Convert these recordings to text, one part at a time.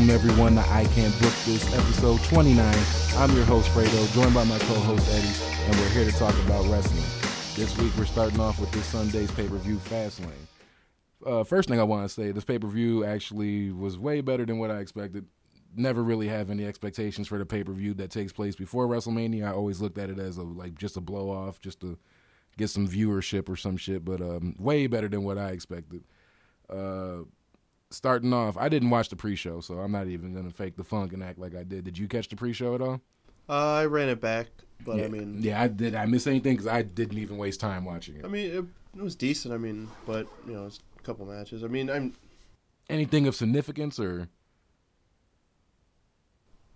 Welcome everyone to I Can't Book This, episode 29. I'm your host Fredo, joined by my co-host Eddie, and we're here to talk about wrestling. This week we're starting off with this Sunday's pay-per-view Fastlane. Uh, first thing I want to say, this pay-per-view actually was way better than what I expected. Never really have any expectations for the pay-per-view that takes place before WrestleMania. I always looked at it as a like just a blow off, just to get some viewership or some shit, but um, way better than what I expected. Uh, starting off, I didn't watch the pre-show, so I'm not even gonna fake the funk and act like I did. Did you catch the pre-show at all? Uh, I ran it back, but yeah. I mean, yeah, I did. I miss anything because I didn't even waste time watching it. I mean, it, it was decent. I mean, but you know, it's a couple matches. I mean, I'm anything of significance or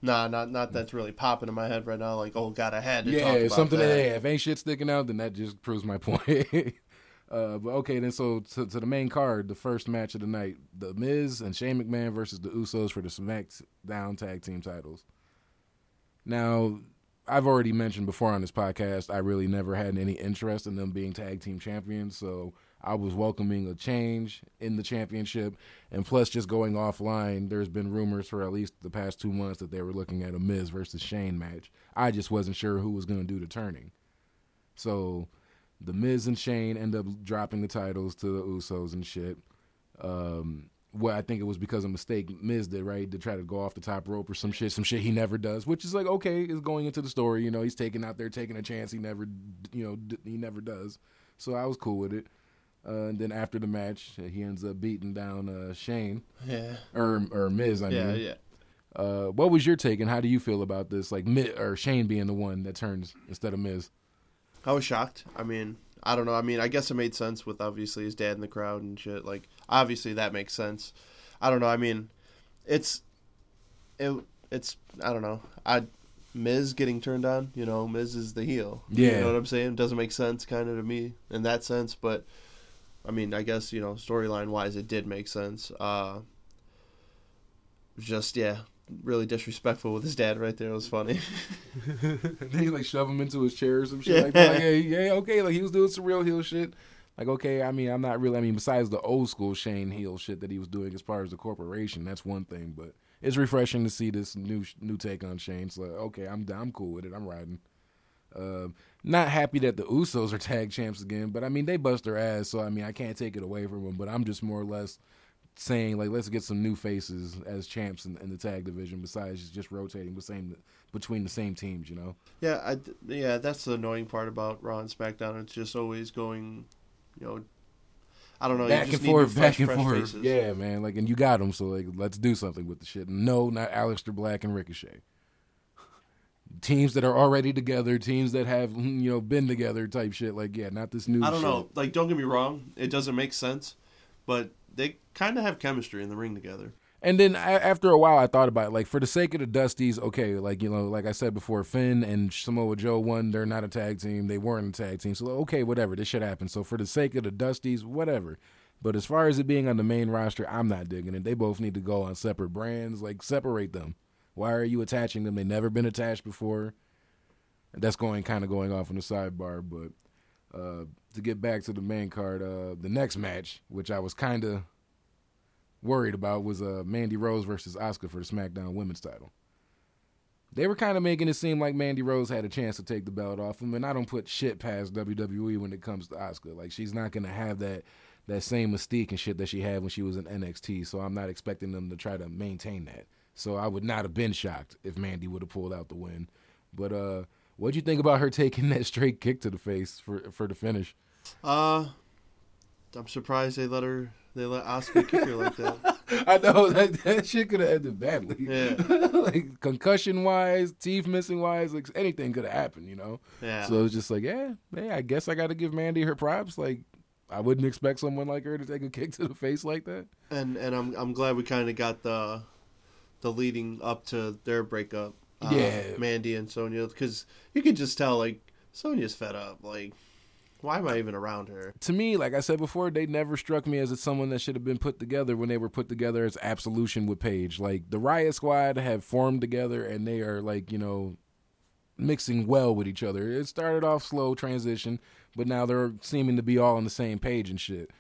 nah, not not that's really popping in my head right now. Like, oh god, I had to talk yeah, about something that. that if ain't shit sticking out, then that just proves my point. Uh, but okay, then so to, to the main card, the first match of the night, The Miz and Shane McMahon versus the Usos for the SmackDown Tag Team titles. Now, I've already mentioned before on this podcast, I really never had any interest in them being tag team champions, so I was welcoming a change in the championship. And plus, just going offline, there's been rumors for at least the past two months that they were looking at a Miz versus Shane match. I just wasn't sure who was going to do the turning. So the Miz and Shane end up dropping the titles to the Usos and shit. Um, well, I think it was because of a mistake Miz did, right? To try to go off the top rope or some shit, some shit he never does, which is like okay, is going into the story. You know, he's taking out there, taking a chance he never, you know, d- he never does. So I was cool with it. Uh, and then after the match, uh, he ends up beating down uh, Shane Yeah, or or Miz. I yeah, mean, yeah. Uh, what was your take and how do you feel about this? Like Miz or Shane being the one that turns instead of Miz. I was shocked. I mean, I don't know. I mean, I guess it made sense with obviously his dad in the crowd and shit. Like, obviously that makes sense. I don't know. I mean, it's it it's I don't know. I Miz getting turned on. You know, Miz is the heel. Yeah. you know what I'm saying. Doesn't make sense, kind of to me in that sense. But I mean, I guess you know, storyline wise, it did make sense. Uh, just yeah, really disrespectful with his dad right there. It was funny. he like shove him into his chair or some shit Yeah. like that. Like, hey, yeah, okay. Like he was doing some real heel shit. Like, okay, I mean, I'm not really. I mean, besides the old school Shane heel shit that he was doing as far as the corporation, that's one thing. But it's refreshing to see this new new take on Shane. So, okay, I'm I'm cool with it. I'm riding. Um, not happy that the Usos are tag champs again, but I mean they bust their ass, so I mean I can't take it away from them. But I'm just more or less saying like let's get some new faces as champs in, in the tag division besides just rotating with same between the same teams, you know. Yeah, I, yeah, that's the annoying part about Raw and SmackDown. It's just always going, you know, I don't know. back you just and need forth, fresh, back and forth. faces. Yeah, man. Like, and you got them, so like, let's do something with the shit. No, not Aleister Black and Ricochet. Teams that are already together, teams that have you know been together, type shit. Like, yeah, not this new. I don't shit. know. Like, don't get me wrong, it doesn't make sense, but they kind of have chemistry in the ring together. And then after a while, I thought about it. Like, for the sake of the Dusties, okay, like you know, like I said before, Finn and Samoa Joe won. They're not a tag team. They weren't a tag team. So okay, whatever. This shit happened. So for the sake of the Dusties, whatever. But as far as it being on the main roster, I'm not digging it. They both need to go on separate brands. Like separate them. Why are you attaching them? They've never been attached before. That's going kind of going off on the sidebar, but uh, to get back to the main card, uh, the next match, which I was kind of worried about, was uh, Mandy Rose versus Asuka for the SmackDown Women's Title. They were kind of making it seem like Mandy Rose had a chance to take the belt off him, and I don't put shit past WWE when it comes to Asuka. Like she's not gonna have that that same mystique and shit that she had when she was in NXT. So I'm not expecting them to try to maintain that. So I would not have been shocked if Mandy would have pulled out the win. But uh, what'd you think about her taking that straight kick to the face for for the finish? Uh, I'm surprised they let her, they let Asuka kick her like that. I know that, that shit could have ended badly. Yeah. like concussion wise, teeth missing wise, like anything could have happened, you know. Yeah. So it was just like, yeah, hey, I guess I got to give Mandy her props. Like, I wouldn't expect someone like her to take a kick to the face like that. and and I'm I'm glad we kind of got the the leading up to their breakup. Uh, Yeah. Mandy and Sonya, because you could just tell like Sonya's fed up. Like, why am I even around her? To me, like I said before, they never struck me as someone that should have been put together when they were put together as Absolution with Paige. Like the Riot Squad have formed together and they are like you know mixing well with each other. It started off slow transition, but now they're seeming to be all on the same page and shit.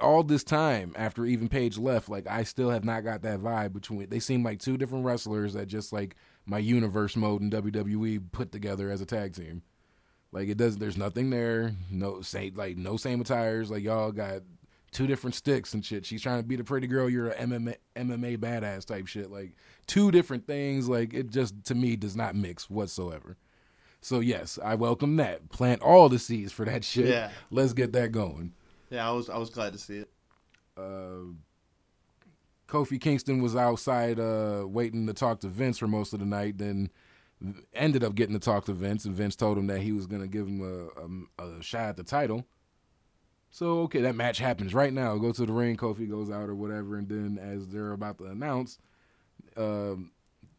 All this time after even Paige left, like I still have not got that vibe between. They seem like two different wrestlers that just like my universe mode in WWE put together as a tag team. Like it doesn't. There's nothing there. No same. like no same attires. Like y'all got two different sticks and shit. She's trying to be the pretty girl. You're a MMA, MMA badass type shit. Like two different things. Like it just to me does not mix whatsoever. So yes, I welcome that. Plant all the seeds for that shit. Yeah. Let's get that going. Yeah, I was I was glad to see it. Uh, Kofi Kingston was outside uh, waiting to talk to Vince for most of the night. Then ended up getting to talk to Vince, and Vince told him that he was going to give him a, a, a shot at the title. So okay, that match happens right now. Go to the ring. Kofi goes out or whatever, and then as they're about to announce, um,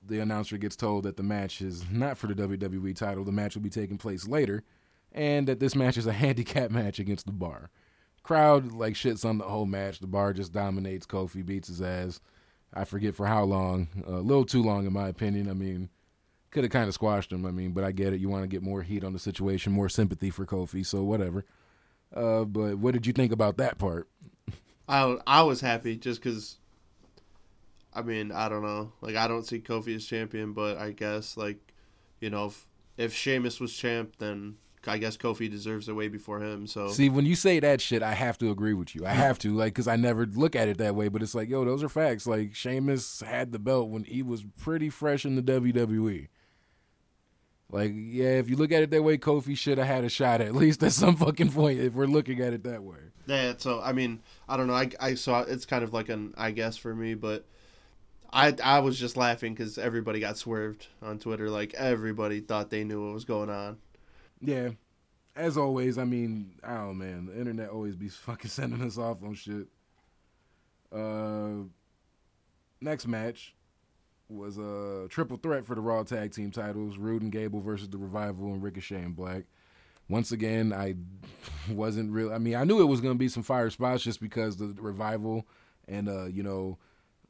the announcer gets told that the match is not for the WWE title. The match will be taking place later, and that this match is a handicap match against the Bar. Crowd like shits on the whole match. The Bar just dominates. Kofi beats his ass. I forget for how long. a little too long, in my opinion. I mean, could have kind of squashed him. I mean, but I get it. You want to get more heat on the situation, more sympathy for Kofi. So whatever. Uh, but what did you think about that part? I I was happy just because. I mean, I don't know. Like, I don't see Kofi as champion, but I guess like, you know, if if Sheamus was champ, then I guess Kofi deserves a way before him. So See, when you say that shit, I have to agree with you. I have to, like, because I never look at it that way. But it's like, yo, those are facts. Like, Sheamus had the belt when he was pretty fresh in the WWE. Like, yeah, if you look at it that way, Kofi should have had a shot at least at some fucking point. If we're looking at it that way. yeah. So I mean, I don't know. I I saw it's kind of like an I guess for me, but. I, I was just laughing because everybody got swerved on Twitter. Like everybody thought they knew what was going on. Yeah. As always, I mean, oh man. The internet always be fucking sending us off on shit. Uh, next match was a triple threat for the Raw Tag Team titles: Roode and Gable versus the Revival and Ricochet and Black. Once again, I wasn't real. I mean, I knew it was to be some fire spots just because the Revival and uh, you know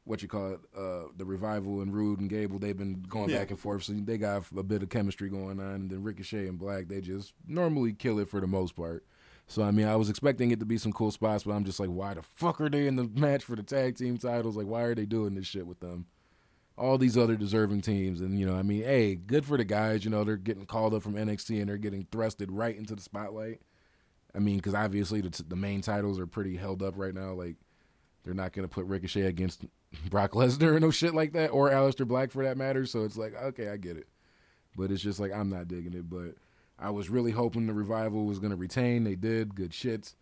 what you call it, uh, the revival and Roode and Gable, they've been going Yeah. back and forth, so they got a bit of chemistry going on. And then Ricochet and Black, they just normally kill it for the most part. So I mean, I was expecting it to be some cool spots, but I'm just like, why the fuck are they in the match for the tag team titles? Like, why are they doing this shit with them? All these other deserving teams, and you know, I mean, hey, good for the guys. You know, they're getting called up from NXT and they're getting thrusted right into the spotlight. I mean, because obviously the, the main titles are pretty held up right now. Like, they're not going to put Ricochet against Brock Lesnar or no shit like that, or Aleister Black for that matter. So it's like, okay, I get it. But it's just like, I'm not digging it. But I was really hoping the revival was going to retain. They did. Good shit.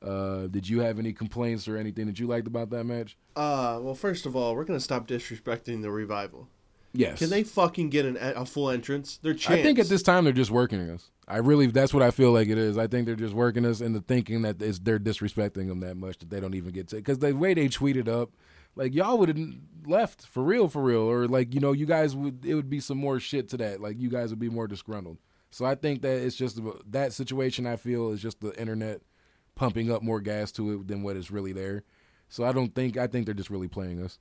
Uh, did you have any complaints or anything that you liked about that match? Uh, well, first of all, we're gonna stop disrespecting the revival. Yes. Can they fucking get an, a full entrance? They're champs. I think at this time they're just working us. I really, that's what I feel like it is. I think they're just working us into thinking that it's, they're disrespecting them that much that they don't even get to. Because the way they tweeted up, like y'all would have left for real, for real, or like you know, you guys would it would be some more shit to that. Like you guys would be more disgruntled. So I think that it's just that situation. I feel is just the internet pumping up more gas to it than what is really there. So I don't think I think they're just really playing us.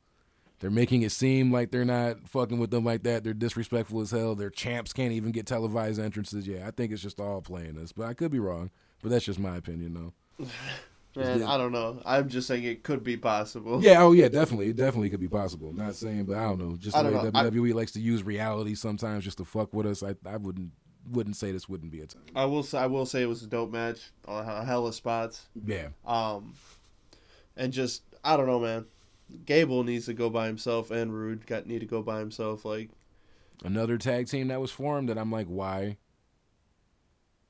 They're making it seem like they're not fucking with them like that. They're disrespectful as hell. Their champs can't even get televised entrances. Yeah, I think it's just all playing us. But I could be wrong. But that's just my opinion, though. Man, I don't know. I'm just saying it could be possible. Yeah, oh yeah, definitely. It definitely could be possible. Not saying, but I don't know. Just I the way know. I- WWE likes to use reality sometimes just to fuck with us. I I wouldn't wouldn't say this wouldn't be a time. I will. Say, I will say it was a dope match. A hell of spots. Yeah. Um, and just I don't know, man. Gable needs to go by himself, and Roode got need to go by himself. Like Another tag team that was formed that I'm like, why?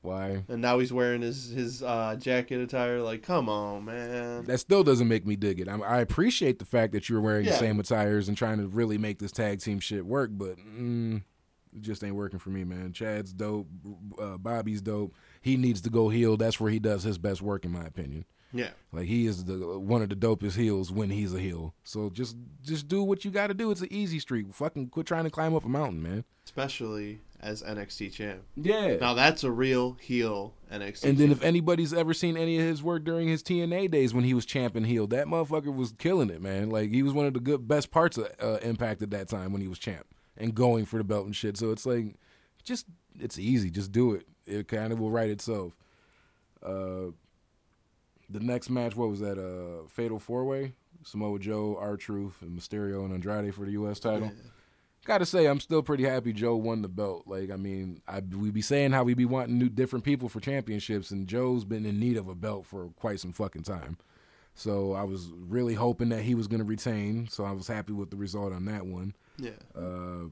Why? and now he's wearing his his uh, jacket attire. Like, come on, man. That still doesn't make me dig it. I, I appreciate the fact that you're wearing the same attires and trying to really make this tag team shit work, but mm, it just ain't working for me, man. Chad's dope. Uh, Bobby's dope. He needs to go heel. That's where he does his best work, in my opinion. Yeah, Like he is the one of the dopest heels when he's a heel. So just just do what you got to do. It's an easy street. Fucking quit trying to climb up a mountain, man. especially as NXT champ. Yeah. Now that's a real heel NXT. And then champ. if anybody's ever seen any of his work during his TNA days when he was champ and heel, that motherfucker was killing it, man. Like he was one of the good best parts of uh, Impact at that time when he was champ and going for the belt and shit. So it's like, just it's easy, just do it. It kind of will write itself. Uh, the next match, what was that? Uh, Fatal Four Way. Samoa Joe, R Truth, and Mysterio and Andrade for the U.S. title. Yeah. Gotta say, I'm still pretty happy Joe won the belt. Like, I mean, I we be saying how we be wanting new different people for championships, and Joe's been in need of a belt for quite some fucking time. So I was really hoping that he was gonna retain. So I was happy with the result on that one. Yeah. Uh,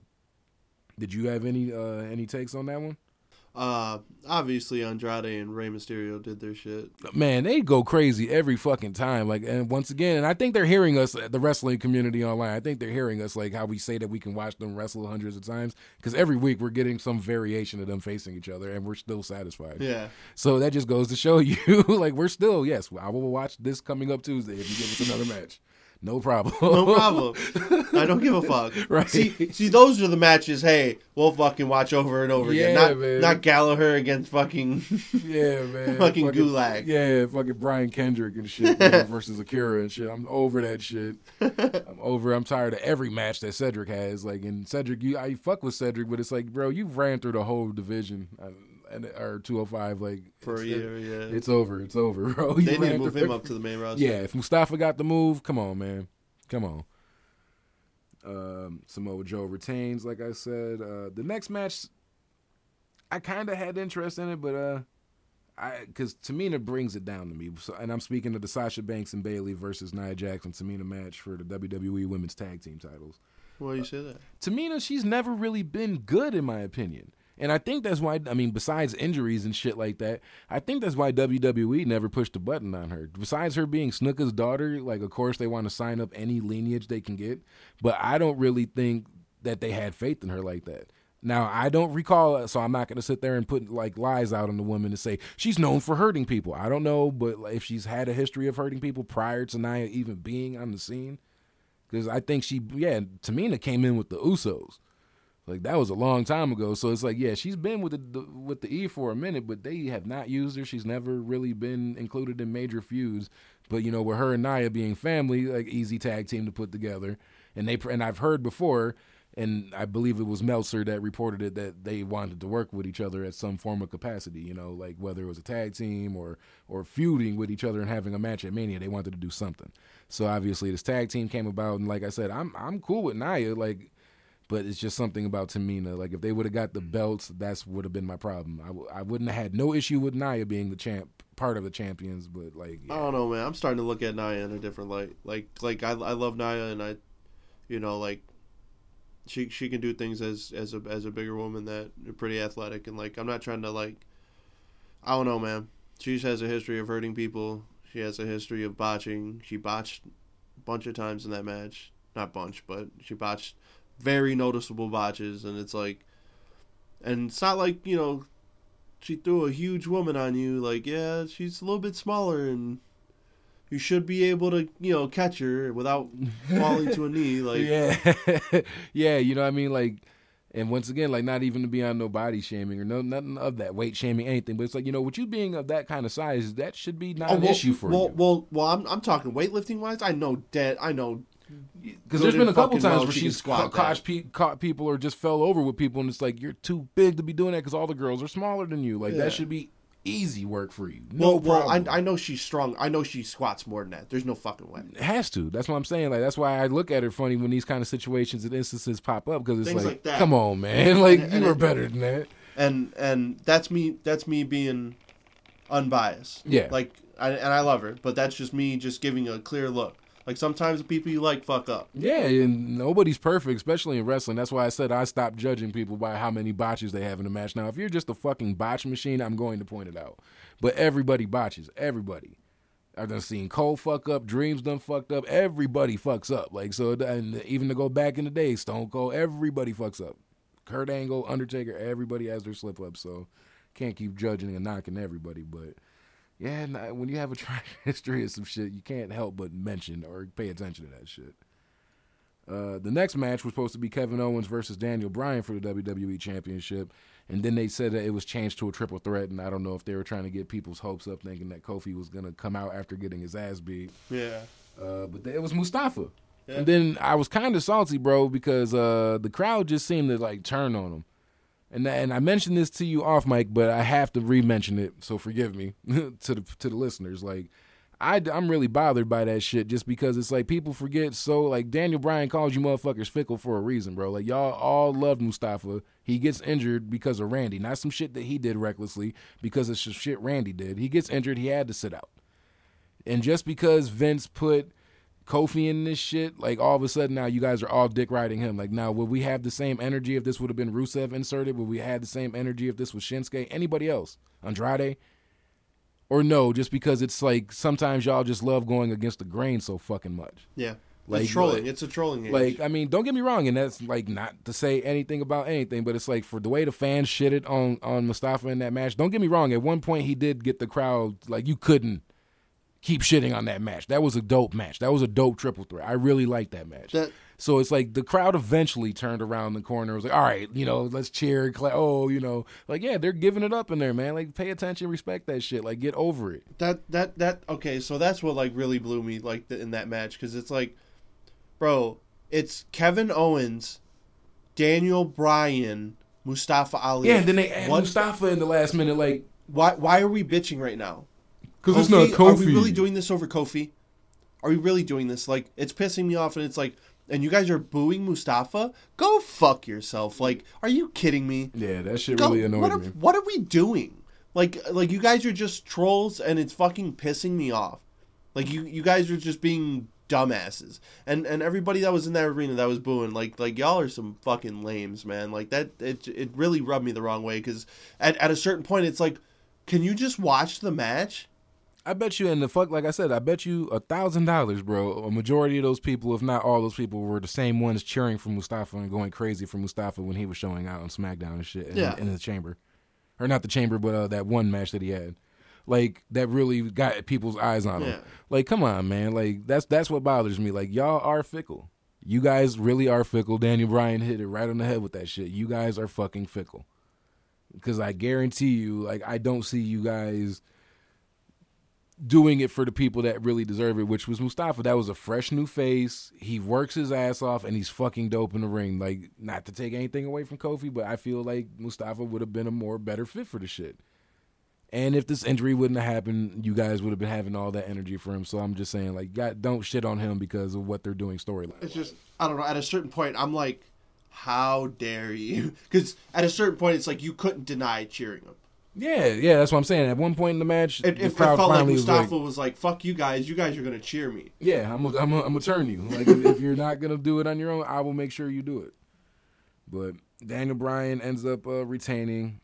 did you have any uh, any takes on that one? Uh, obviously Andrade and Rey Mysterio did their shit. Man, they go crazy every fucking time. Like, and once again, and I think they're hearing us, the wrestling community online. I think they're hearing us, like how we say that we can watch them wrestle hundreds of times, because every week we're getting some variation of them facing each other, and we're still satisfied. Yeah. So that just goes to show you, like, we're still yes, I will watch this coming up Tuesday if you give us another match. No problem. No problem. I don't give a fuck. Right. See, see, those are the matches. Hey, we'll fucking watch over and over again. Yeah, Not, man. not Gallagher against fucking. yeah, man. Fucking Gulak. Yeah, fucking Brian Kendrick and shit man, versus Akira and shit. I'm over that shit. I'm over. I'm tired of every match that Cedric has. Like, and Cedric, you I fuck with Cedric, but it's like, bro, you ran through the whole division, uh, and or 205. Like for a year. Yeah. It's over. It's over, bro. You they need to move through him up to the main roster. Yeah, if Mustafa got the move, come on, man. Come on. Um, Samoa Joe retains, like I said. Uh, the next match, I kind of had interest in it, but uh, I because Tamina brings it down to me. So, and I'm speaking of the Sasha Banks and Bayley versus Nia Jax and Tamina match for the WWE Women's Tag Team titles. Why do you say that? Tamina, she's never really been good in my opinion. And I think that's why I mean, besides injuries and shit like that, I think that's why WWE never pushed the button on her. Besides her being Snuka's daughter, like of course they want to sign up any lineage they can get, but I don't really think that they had faith in her like that. Now I don't recall, so I'm not going to sit there and put like lies out on the woman and say she's known for hurting people. I don't know, but like, if she's had a history of hurting people prior to Nia even being on the scene, because I think she, yeah, Tamina came in with the Usos. Like that was a long time ago. So it's like, yeah, she's been with the, the with the E for a minute, but they have not used her. She's never really been included in major feuds. But you know, with her and Nia being family, like easy tag team to put together. And they and I've heard before, and I believe it was Meltzer that reported it that they wanted to work with each other at some form of capacity. You know, like whether it was a tag team or or feuding with each other and having a match at Mania, they wanted to do something. So obviously this tag team came about, and like I said, I'm I'm cool with Nia. Like but it's just something about Tamina. Like if they would have got the belts, that's would have been my problem. I, w- I wouldn't have had no issue with Nia being the champ, part of the champions. But like, I don't know, man. I'm starting to look at Nia in a different light. Like, like I, I love Nia, and I, you know, like, she she can do things as as a as a bigger woman that are pretty athletic, and like I'm not trying to like, I don't know, man. She has a history of hurting people. She has a history of botching. She botched a bunch of times in that match. Not bunch, but she botched very noticeable botches, and it's like, and it's not like you know she threw a huge woman on you, like, yeah, she's a little bit smaller and you should be able to, you know, catch her without falling to a knee. Like, yeah, yeah. You know what I mean? Like, and once again, like not even to be on no body shaming or no nothing of that weight shaming anything. But it's like you know, with you being of that kind of size, that should be not oh, an well, issue for well, you. Well, well, I'm, I'm talking weightlifting wise. I know dead. I know Because there's been a couple times where she she's ca- caught, pe- caught people or just fell over with people, and it's like you're too big to be doing that because all the girls are smaller than you. Like Yeah. that should be easy work for you. No well, well, problem. I, I know she's strong. I know she squats more than that. There's no fucking way. It has to. That's what I'm saying. Like that's why I look at her funny when these kind of situations and instances pop up because it's Things like, come on, man, like And- you and were it- better than that. And and that's me. That's me being unbiased. Yeah. Like, I, and I love her, but that's just me just giving a clear look. Like sometimes the people you like fuck up. Yeah, and nobody's perfect, especially in wrestling. That's why I said I stopped judging people by how many botches they have in a match. Now, if you're just a fucking botch machine, I'm going to point it out. But everybody botches. Everybody. I've done seen Cole fuck up, Dreams done fucked up. Everybody fucks up. Like so, and even to go back in the day, Stone Cold, everybody fucks up. Kurt Angle, Undertaker, everybody has their slip ups. So can't keep judging and knocking everybody. But yeah, nah, when you have a track history of some shit, you can't help but mention or pay attention to that shit. Uh, the next match was supposed to be Kevin Owens versus Daniel Bryan for the WWE Championship, and then they said that it was changed to a triple threat. And I don't know if they were trying to get people's hopes up, thinking that Kofi was gonna come out after getting his ass beat. Yeah. Uh, but it was Mustafa. Yeah. And then I was kind of salty, bro, because uh, the crowd just seemed to like turn on him. And and I mentioned this to you off mic, but I have to re-mention it, so forgive me to the to the listeners. Like I, I'm really bothered by that shit just because it's like people forget so like Daniel Bryan calls you motherfuckers fickle for a reason, bro. Like y'all all love Mustafa. He gets injured because of Randy, not some shit that he did recklessly because of some shit Randy did. He gets injured, he had to sit out. And just because Vince put Kofi in this shit, like all of a sudden now you guys are all dick riding him. Like now, would we have the same energy if this would have been Rusev inserted? Would we have the same energy if this was Shinsuke? Anybody else? Andrade? Or no, just because it's like sometimes y'all just love going against the grain so fucking much. Yeah. Like- it's trolling. like- it's a trolling age. Like, I mean, don't get me wrong, and that's like not to say anything about anything, but it's like for the way the fans shitted on on Mustafa in that match. Don't get me wrong. At one point, he did get the crowd like you couldn't keep shitting on that match. That was a dope match. That was a dope triple threat. I really liked that match. That- so it's like the crowd eventually turned around the corner. It was like, all right, you know, let's cheer. Cla- oh, you know, like yeah, they're giving it up in there, man. Like pay attention, respect that shit. Like get over it. that that that okay so that's what like really blew me like in that match because it's like bro it's kevin owens daniel bryan mustafa ali Yeah, and then they add What- Mustafa in the last minute, like why why are we bitching right now because it's not are we really doing this over kofi are we really doing this like it's pissing me off and it's like and you guys are booing mustafa go fuck yourself like are you kidding me Yeah, that shit Go- really annoyed what are, me. What are we doing? Like, like you guys are just trolls, and it's fucking pissing me off. Like you, you guys are just being dumbasses, and and everybody that was in that arena that was booing, like, like y'all are some fucking lames, man. Like that, it it really rubbed me the wrong way because at at a certain point, it's like, can you just watch the match? I bet you, and the fuck, like I said, I bet you a thousand dollars, bro. A majority of those people, if not all those people, were the same ones cheering for Mustafa and going crazy for Mustafa when he was showing out on SmackDown and shit in, Yeah. in the chamber, or not the chamber, but uh, that one match that he had. Like that really got people's eyes on him. Yeah. Like, come on, man. Like that's that's what bothers me. Like y'all are fickle. You guys really are fickle. Daniel Bryan hit it right on the head with that shit. You guys are fucking fickle. Because I guarantee you, like, I don't see you guys doing it for the people that really deserve it, which was Mustafa. That was a fresh new face. He works his ass off and he's fucking dope in the ring. Like, not to take anything away from Kofi, but I feel like Mustafa would have been a more better fit for the shit. And if this injury wouldn't have happened, you guys would have been having all that energy for him. So I'm just saying, like, God, don't shit on him because of what they're doing storyline. It's just I don't know. At a certain point, I'm like, how dare you? Because at a certain point, it's like you couldn't deny cheering him. Yeah, yeah, that's what I'm saying. At one point in the match, It, the it, felt like finally was Mustafa like, was like, "Fuck you guys! You guys are gonna cheer me." Yeah, I'm gonna I'm a, I'm turn you. Like if, if you're not gonna do it on your own, I will make sure you do it. But Daniel Bryan ends up uh, retaining.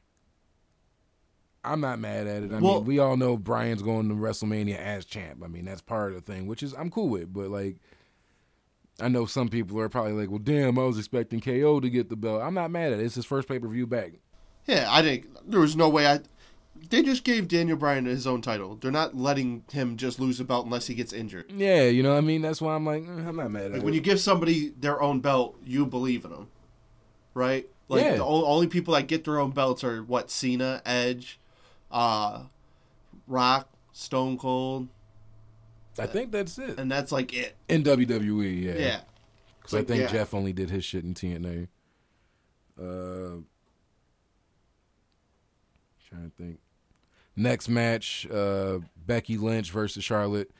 I'm not mad at it. I Well- mean, we all know Bryan's going to WrestleMania as champ. I mean, that's part of the thing, which is I'm cool with. But like, I know some people are probably like, "Well, damn, I was expecting KO to get the belt." I'm not mad at it. It's his first pay per view back. Yeah, I think there was no way. I they just gave Daniel Bryan his own title. They're not letting him just lose a belt unless he gets injured. Yeah, you know what I mean. That's why I'm like, eh, I'm not mad at Like it. when you give somebody their own belt, you believe in them, right? Like Yeah. the o- only people that get their own belts are what Cena, Edge, uh, Rock, Stone Cold, I think that's it and that's like it. in WWE. Yeah, Yeah, Because I think yeah. Jeff only did his shit in TNA. Uh, trying to think. Next match, uh, Becky Lynch versus Charlotte.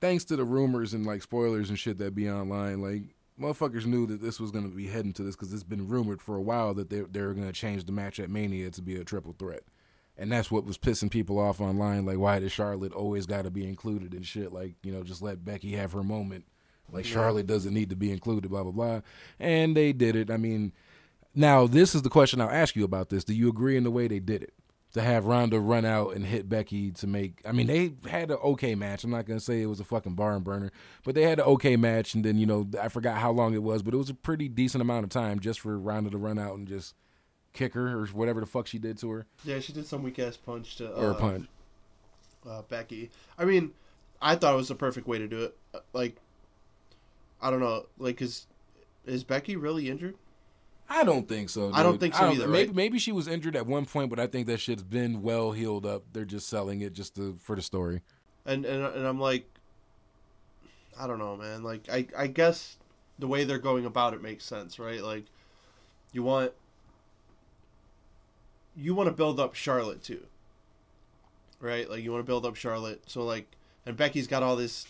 Thanks to the rumors and like spoilers and shit that be online, like motherfuckers knew that this was gonna be heading to this because it's been rumored for a while that they they were gonna change the match at Mania to be a triple threat, and that's what was pissing people off online. Like, why does Charlotte always got to be included in shit? Like, you know, just let Becky have her moment. Like Charlotte doesn't need to be included, blah blah blah. And they did it. I mean, now this is the question I'll ask you about this. Do you agree in the way they did it? To have Ronda run out and hit Becky to make I mean, they had an okay match. I'm not gonna say it was a fucking barn burner, but they had an okay match and then, you know, I forgot how long it was, but it was a pretty decent amount of time just for Ronda to run out and just kick her or whatever the fuck she did to her. yeah. She did some weak ass punch to uh, Or a punch. uh, Becky. I mean, I thought it was the perfect way to do it. Uh, Like, I don't know, like is is Becky really injured? I don't think so. I don't think so either, Maybe right? maybe she was injured at one point, but I think that shit's been well healed up. They're just selling it just to, for the story. And and and I'm like, I don't know, man. Like, I I guess the way they're going about it makes sense, right? Like, you want you want to build up Charlotte too, right? Like, you want to build up Charlotte, so like. and Becky's got all this,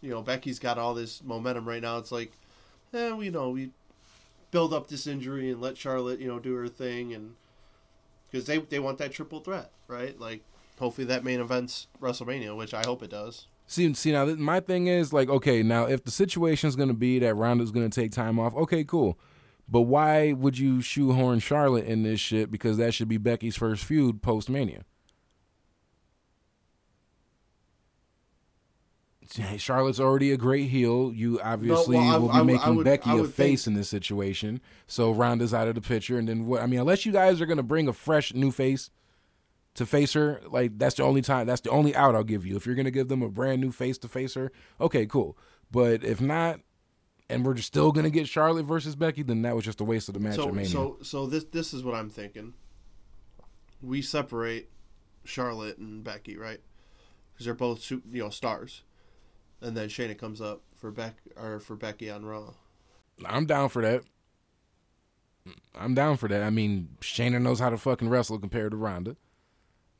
you know, Becky's got all this momentum right now. It's like, eh, we know we build up this injury and let Charlotte, you know, do her thing, and because they they want that triple threat, right? Like, hopefully that main event's WrestleMania, which I hope it does. See, see now, my thing is like, okay, now if the situation is going to be that Ronda's going to take time off, okay, cool. But why would you shoehorn Charlotte in this shit? Because that should be Becky's first feud post Mania. Charlotte's already a great heel. You obviously no, well, I, will be I, making I would, Becky a face think... in this situation. So Ronda's out of the picture, and then what? I mean, unless you guys are going to bring a fresh new face to face her, like that's the only time. That's the only out I'll give you. If you're going to give them a brand new face to face her, okay, cool. But if not, and we're just still going to get Charlotte versus Becky, then that was just a waste of the match. So, so, so this this is what I'm thinking. We separate Charlotte and Becky, right? Because they're both you know stars and then Shayna comes up for Beck or for Becky on Raw. I'm down for that. I'm down for that. I mean, Shayna knows how to fucking wrestle compared to Ronda.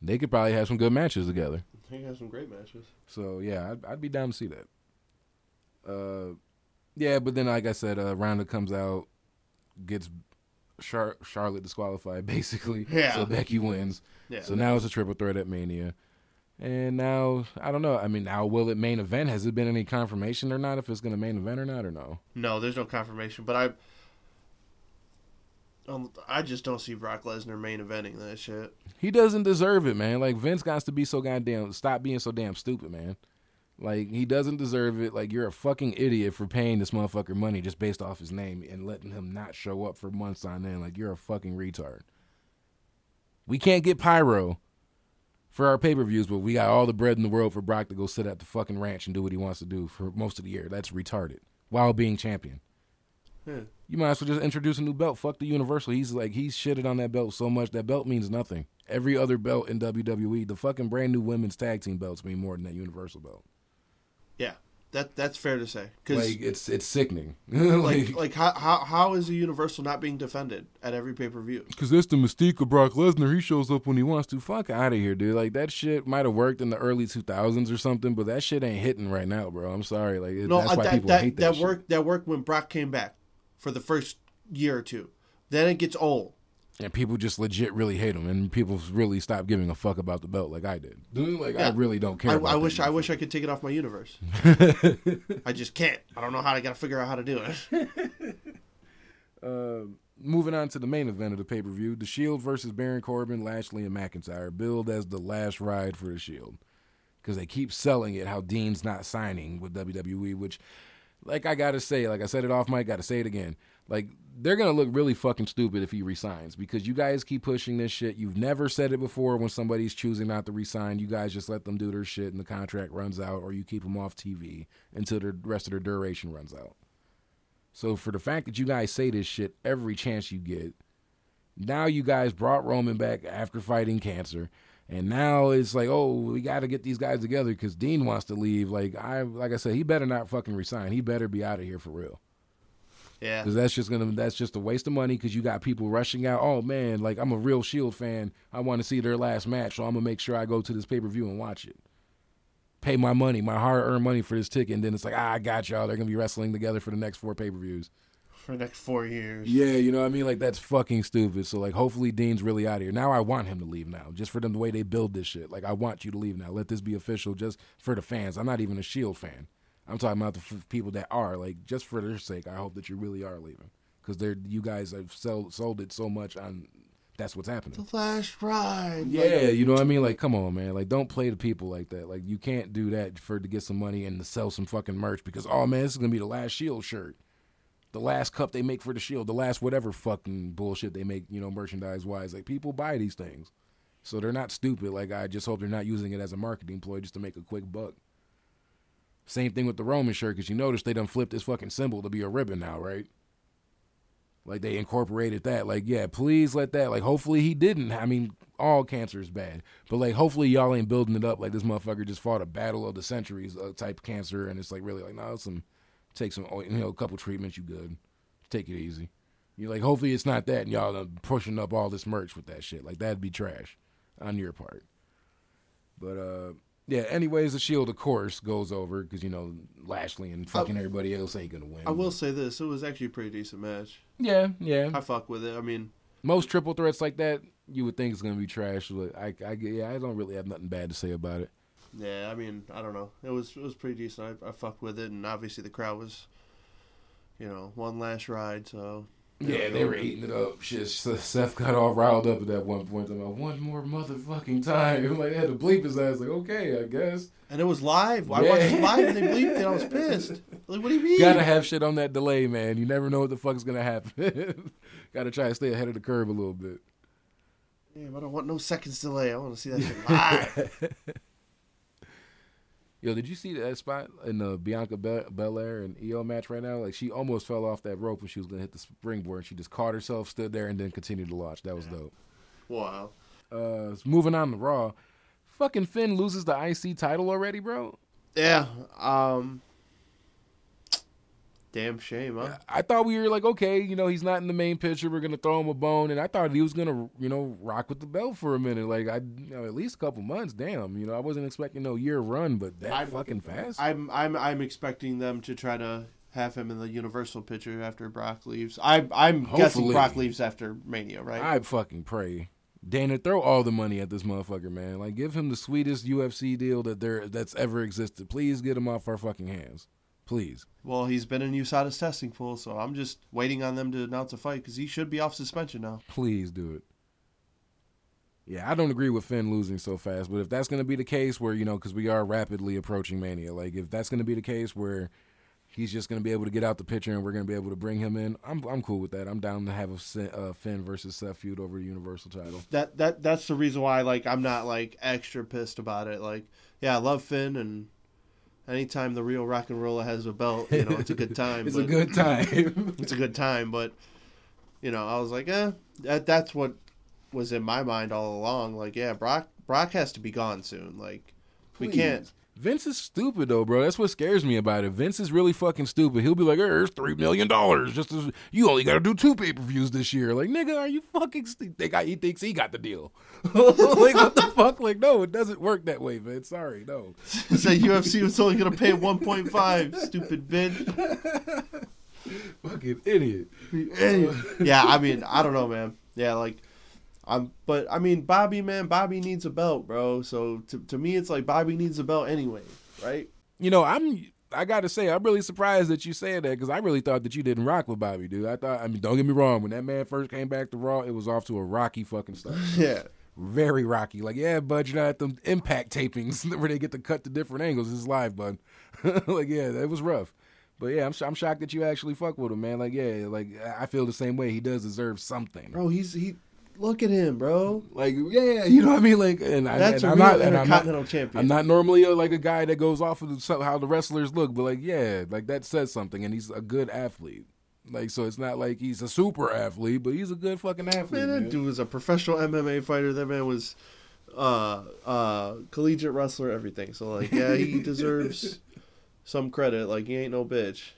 They could probably have some good matches together. They have some great matches. So yeah, I'd, I'd be down to see that. Uh, yeah, but then like I said, uh, Ronda comes out, gets Char- Charlotte disqualified basically. Yeah. So Becky wins. Yeah. So now it's a triple threat at Mania. And now I don't know. I mean, now will it main event? Has it been any confirmation or not if it's going to main event or not or no? No, there's no confirmation. But I, um, I just don't see Brock Lesnar main eventing that shit. He doesn't deserve it, man. Like Vince got to be so goddamn stop being so damn stupid, man. Like he doesn't deserve it. Like you're a fucking idiot for paying this motherfucker money just based off his name and letting him not show up for months on end. Like you're a fucking retard. We can't get pyro for our pay per views, but we got all the bread in the world for Brock to go sit at the fucking ranch and do what he wants to do for most of the year. That's retarded while being champion. Yeah. You might as well just introduce a new belt. Fuck the Universal. He's like he's shitted on that belt so much that belt means nothing. Every other belt in WWE, the fucking brand new women's tag team belts mean more than that Universal belt. Yeah, that that's fair to say. Cause like it's it's sickening. like like how, how how is the Universal not being defended at every pay per view? Because it's the mystique of Brock Lesnar. He shows up when he wants to. Fuck out of here, dude. Like that shit might have worked in the early two thousands or something, but that shit ain't hitting right now, bro. I'm sorry. Like no, that's uh, why that, people that, hate that. That worked. That worked when Brock came back for the first year or two. Then it gets old. And people just legit really hate him, and people really stop giving a fuck about the belt like I did. Like yeah. I really don't care. I, I wish I wish I could take it off my universe. I just can't. I don't know how. I got to figure out how to do it. uh, moving on to the main event of the pay per view: The Shield versus Baron Corbin, Lashley, and McIntyre, billed as the last ride for the Shield because they keep selling it how Dean's not signing with WWE, which, like I gotta say, like I said it off mic, gotta say it again like they're gonna look really fucking stupid if he resigns because you guys keep pushing this shit. You've never said it before when somebody's choosing not to resign. You guys just let them do their shit and the contract runs out, or you keep them off TV until the rest of their duration runs out. So for the fact that you guys say this shit every chance you get, now you guys brought Roman back after fighting cancer, and now it's like, oh, we got to get these guys together because Dean wants to leave. Like I, like I said, he better not fucking resign. He better be out of here for real. Yeah, because that's just gonna that's just a waste of money because you got people rushing out. Oh man, like I'm a real Shield fan. I want to see their last match, so I'm gonna make sure I go to this pay per view and watch it. Pay my money, my hard earned money for this ticket, and then it's like, ah, I got y'all. They're gonna be wrestling together for the next four pay per views. For the next four years. Yeah, you know what I mean? Like that's fucking stupid. So like hopefully Dean's really out of here. Now I want him to leave now. Just for them the way they build this shit. Like I want you to leave now. Let this be official just for the fans. I'm not even a Shield fan. I'm talking about the f- people that are like just for their sake. I hope that you really are leaving because they're you guys have sold sold it so much on. That's what's happening. The last ride. Yeah, like, you know what I mean. Like, come on, man. Like, don't play the people like that. Like, you can't do that for to get some money and to sell some fucking merch because oh man, this is gonna be the last Shield shirt, the last cup they make for the Shield, the last whatever fucking bullshit they make. You know, merchandise wise. Like, people buy these things, so they're not stupid. Like, I just hope they're not using it as a marketing ploy just to make a quick buck. Same thing with the Roman shirt, because you notice they done flipped this fucking symbol to be a ribbon now, right? Like they incorporated that. Like, yeah, please let that. Like, hopefully he didn't. I mean, all cancer is bad, but like, hopefully y'all ain't building it up like this motherfucker just fought a battle of the centuries uh, type cancer, and it's like really like, no, some take some, you know, a couple treatments, you good. Take it easy. You're like, hopefully it's not that, and y'all are pushing up all this merch with that shit. Like that'd be trash on your part. But uh Yeah. Anyways, the Shield, of course, goes over because you know Lashley and fucking everybody else ain't gonna win. I will say this: it was actually a pretty decent match. Yeah, yeah. I fuck with it. I mean, Most triple threats like that, you would think it's gonna be trash. But I, I, yeah, I don't really have nothing bad to say about it. yeah, I mean, I don't know. It was it was pretty decent. I, I fucked with it, and obviously the crowd was, you know, one last ride. So Yeah, they were eating it up. Shit, Seth got all riled up at that one point. I'm like, one more motherfucking time. Like, they had to bleep his ass. Like, okay, I guess. And it was live. I Yeah. watched it live and they bleeped it. I was pissed. Like, what do you mean? Gotta have shit on that delay, man. You never know what the fuck's gonna happen. Gotta try to stay ahead of the curve a little bit. Damn, I don't want no seconds delay. I want to see that shit live. Yo, did you see that spot in the Bianca Be- Belair and Io match right now? Like, she almost fell off that rope when she was gonna hit the springboard. She just caught herself, stood there, and then continued to launch. That was dope. wow. Uh, moving on to Raw. Fucking Finn loses the IC title already, bro. Yeah. Um. Damn shame, huh? I thought we were like, okay, you know, he's not in the main picture. We're gonna throw him a bone, and I thought he was gonna, you know, rock with the belt for a minute, like I, you know, at least a couple months. Damn, you know, I wasn't expecting no year run, but that I'm- fucking fast. I'm I'm I'm expecting them to try to have him in the Universal picture after Brock leaves. I I'm guessing Brock leaves after Mania, right? I fucking pray. Dana, throw all the money at this motherfucker, man. Like, give him the sweetest UFC deal that there that's ever existed. Please get him off our fucking hands, please. well, he's been in USADA's testing pool, so I'm just waiting on them to announce a fight because he should be off suspension now. Please do it. Yeah, I don't agree with Finn losing so fast, but if that's going to be the case where, you know, because we are rapidly approaching Mania, like if that's going to be the case where he's just going to be able to get out the picture and we're going to be able to bring him in, I'm I'm cool with that. I'm down to have a uh, Finn versus Seth feud over the Universal title. That that that's the reason why like I'm not like extra pissed about it. Like, yeah, I love Finn and. Anytime the real rock and roller has a belt, you know, it's a good time. it's a good time. it's a good time, but you know, I was like, eh, that that's what was in my mind all along. Like, yeah, Brock Brock has to be gone soon. Like, we can't. Vince is stupid though, bro. That's what scares me about it. Vince is really fucking stupid. He'll be like, "Here's three million dollars. Just as you only got to do two pay per views this year." Like, nigga, are you fucking? St- think I, he thinks he got the deal? like, what the fuck? Like, no, it doesn't work that way, Vince. Sorry, no. Say UFC was only gonna pay one point five. Stupid bitch. Fucking idiot. yeah, I mean, I don't know, man. Yeah, like. I'm, but I mean, Bobby, man, Bobby needs a belt, bro. So to, to me, it's like Bobby needs a belt anyway, right? You know, I'm. I gotta say, I'm really surprised that you said that because I really thought that you didn't rock with Bobby, dude. I thought. I mean, don't get me wrong. When that man first came back to Raw, it was off to a rocky fucking start. Yeah, very rocky. Like, yeah, bud, you're not at them impact tapings where they get to cut to different angles. It's live, bud. like, yeah, that was rough. But yeah, I'm sh- I'm shocked that you actually fuck with him, man. Like, yeah, like I feel the same way. He does deserve something. bro, he's he. Look at him, bro. Like, yeah, you know what I mean. Like, and, I, That's and a I'm real not, and I'm not, champion. I'm not normally a, like a guy that goes off of the, how the wrestlers look, but like, yeah, like that says something, and he's a good athlete. Like, so it's not like he's a super athlete, but he's a good fucking athlete. Man, that man. dude was a professional MMA fighter. That man was uh uh collegiate wrestler, everything. So like, yeah, he deserves some credit. Like he ain't no bitch.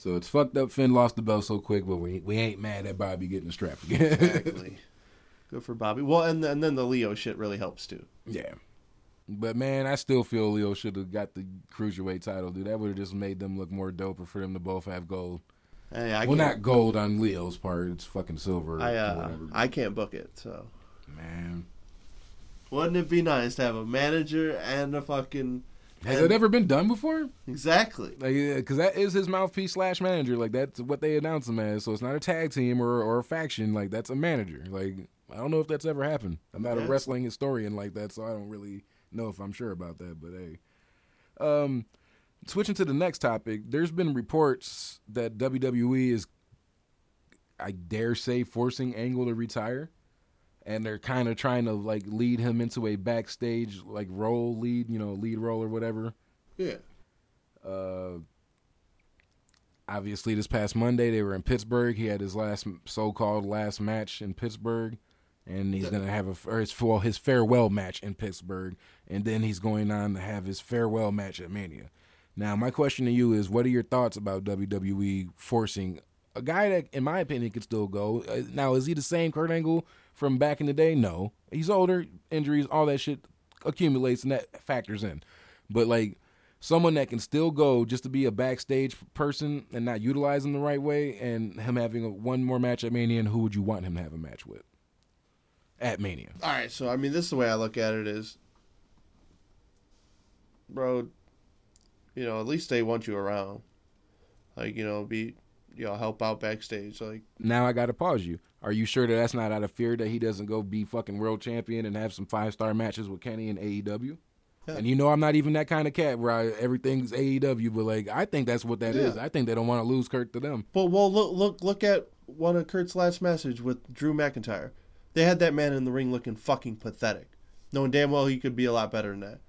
So it's fucked up. Finn lost the belt so quick, but we we ain't mad at Bobby getting the strap again. Exactly. Good for Bobby. Well, and and then the Lio shit really helps too. yeah. But man, I still feel Lio should have got the cruiserweight title, dude. That would have just made them look more doper for them to both have gold. Hey, I well, not gold on Lio's part. It's fucking silver. I uh. I can't book it. So man, wouldn't it be nice to have a manager and a fucking has and- it ever been done before? exactly? Like, because that is his mouthpiece slash manager. Like that's what they announce him as. So it's not a tag team or or a faction. Like that's a manager. Like I don't know if that's ever happened. I'm not Yeah. a wrestling historian like that, so I don't really know if I'm sure about that. But hey, um, switching to the next topic, there's been reports that WWE is, I dare say, forcing Angle to retire. And they're kind of trying to like lead him into a backstage like role lead, you know, lead role or whatever. Yeah. Uh, obviously, this past Monday they were in Pittsburgh. He had his last so-called last match in Pittsburgh, and he's gonna have a or his well his farewell match in Pittsburgh, and then he's going on to have his farewell match at Mania. Now, my question to you is, what are your thoughts about WWE forcing a guy that, in my opinion, could still go? Uh, now, is he the same Kurt Angle from back in the day? No, he's older, injuries, all that shit accumulates and that factors in. But like someone that can still go just to be a backstage person and not utilize him the right way, and him having a, one more match at Mania, and who would you want him to have a match with at Mania? All right, so I mean, this is the way I look at it: is, bro, you know, at least they want you around, like you know, be you know, help out backstage, like. Now I got to pause you. Are you sure that that's not out of fear that he doesn't go be fucking world champion and have some five star matches with Kenny and AEW? Yeah. And you know I'm not even that kind of cat where I, everything's AEW, but like I think that's what that yeah. is. I think they don't want to lose Kurt to them. But well, look, look, look at one of Kurt's last message with Drew McIntyre. They had that man in the ring looking fucking pathetic, knowing damn well he could be a lot better than that.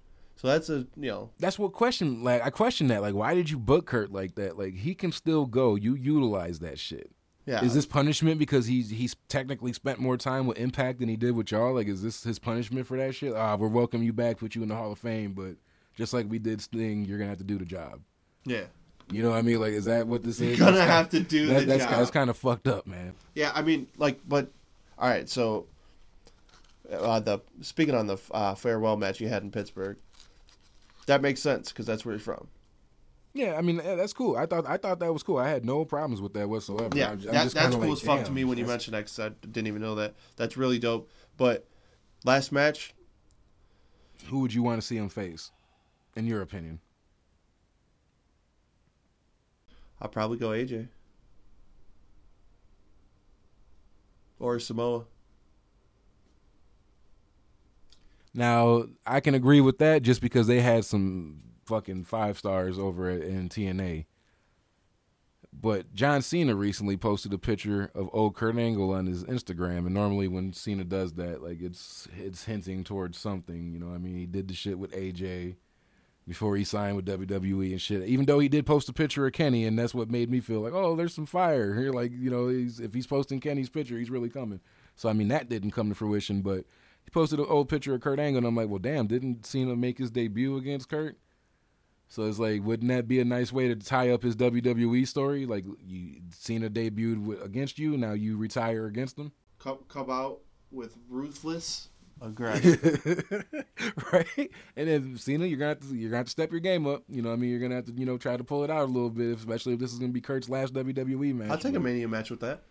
So that's a you know. That's what question like I question that like why did you book Kurt like that? Like he can still go. You utilize that shit. Yeah. Is this punishment because he's he's technically spent more time with Impact than he did with y'all? Like, is this his punishment for that shit? Ah, we're welcome you back, put you in the Hall of Fame, but just like we did Sting, you're gonna have to do the job. Yeah. You know what I mean? Like, is that what this is? You're gonna that's have kinda, to do that, the that's, job. That's kind of fucked up, man. Yeah, I mean, like, but all right. So, uh, the speaking on the uh, farewell match you had in Pittsburgh, that makes sense because that's where he's from. Yeah, I mean that's cool. I thought I thought that was cool. I had no problems with that whatsoever. Yeah, I'm, I'm that, that's cool like, as fuck to me when you mentioned that because I didn't even know that. That's really dope. But last match, who would you want to see him face, in your opinion? I'll probably go AJ or Samoa. Now I can agree with that just because they had some fucking five stars over at, in TNA. But John Cena recently posted a picture of old Kurt Angle on his Instagram, and normally when Cena does that, like it's it's hinting towards something. You know, I mean, he did the shit with AJ before he signed with WWE and shit. Even though he did post a picture of Kenny, and that's what made me feel like, oh, there's some fire here. Like you know, he's, if he's posting Kenny's picture, he's really coming. So I mean, that didn't come to fruition, but he posted an old picture of Kurt Angle, and I'm like, well, damn, didn't Cena make his debut against Kurt? So it's like, wouldn't that be a nice way to tie up his WWE story? Like, you Cena debuted against you, now you retire against him. Come, come out with ruthless aggression, right? And then Cena, you're gonna have to you're gonna have to step your game up. You know, what I mean, you're gonna have to you know try to pull it out a little bit, especially if this is gonna be Kurt's last WWE match. I'll take a Mania match with that.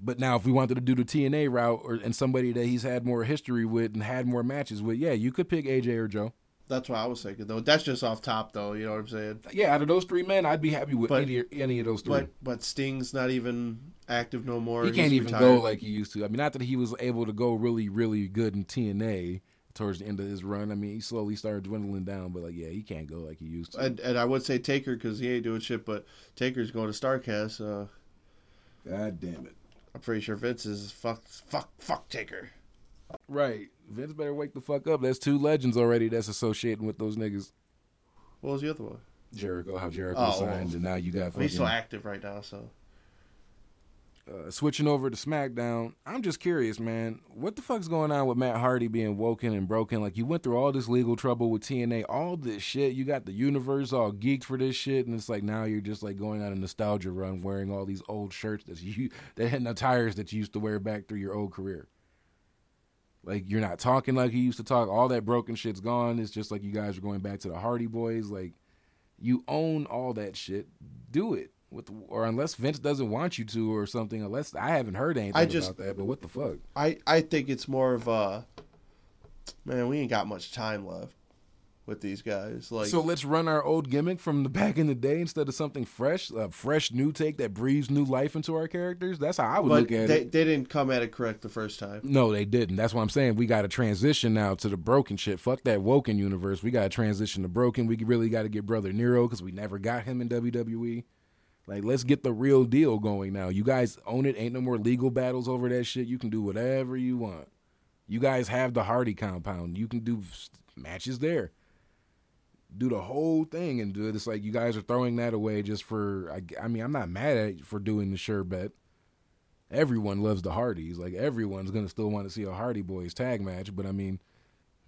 But now, if we wanted to do the TNA route, or and somebody that he's had more history with and had more matches with, yeah, you could pick AJ or Joe. That's what I was thinking, though. That's just off top, though. You know what I'm saying? Yeah, out of those three men, I'd be happy with but, any, any of those three. But but Sting's not even active no more. He can't even retired. go like he used to. I mean, not that he was able to go really, really good in TNA towards the end of his run. I mean, he slowly started dwindling down, but like, yeah, he can't go like he used to. And, and I would say Taker because he ain't doing shit, but Taker's going to Starcast. Uh, God damn it! I'm pretty sure Vince is fuck, fuck, fuck Taker. Right. Vince better wake the fuck up. There's two legends already that's associating with those niggas. What was the other one? Jericho. How Jericho oh, signed, well, and now you got. Fucking, he's so active right now, so. Uh, switching over to SmackDown, I'm just curious, man. What the fuck's going on with Matt Hardy being woken and broken? Like, you went through all this legal trouble with TNA, all this shit. You got the universe all geeked for this shit, and it's like now you're just like going on a nostalgia run, wearing all these old shirts that you that had attires that you used to wear back through your old career. Like you're not talking like you used to talk. All that broken shit's gone. It's just like you guys are going back to the Hardy Boys. Like you own all that shit. Do it. With or unless Vince doesn't want you to or something. Unless I haven't heard anything I just, about that. But what the fuck? I I think it's more of a man. We ain't got much time left with these guys. Like, so let's run our old gimmick from the back in the day instead of something fresh, a fresh new take that breathes new life into our characters. That's how I would look at they, it. They didn't come at it correct the first time. No, they didn't. That's why I'm saying we got to transition now to the broken shit. Fuck that woken universe. We got to transition to broken. We really got to get Brother Nero because we never got him in WWE. Like, let's get the real deal going now. You guys own it. Ain't no more legal battles over that shit. You can do whatever you want. You guys have the Hardy compound. You can do matches there do the whole thing and do it. It's like you guys are throwing that away just for. I, I mean, I'm not mad at for doing the sure bet. Everyone loves the Hardys. Like everyone's gonna still want to see a Hardy Boys tag match, but I mean,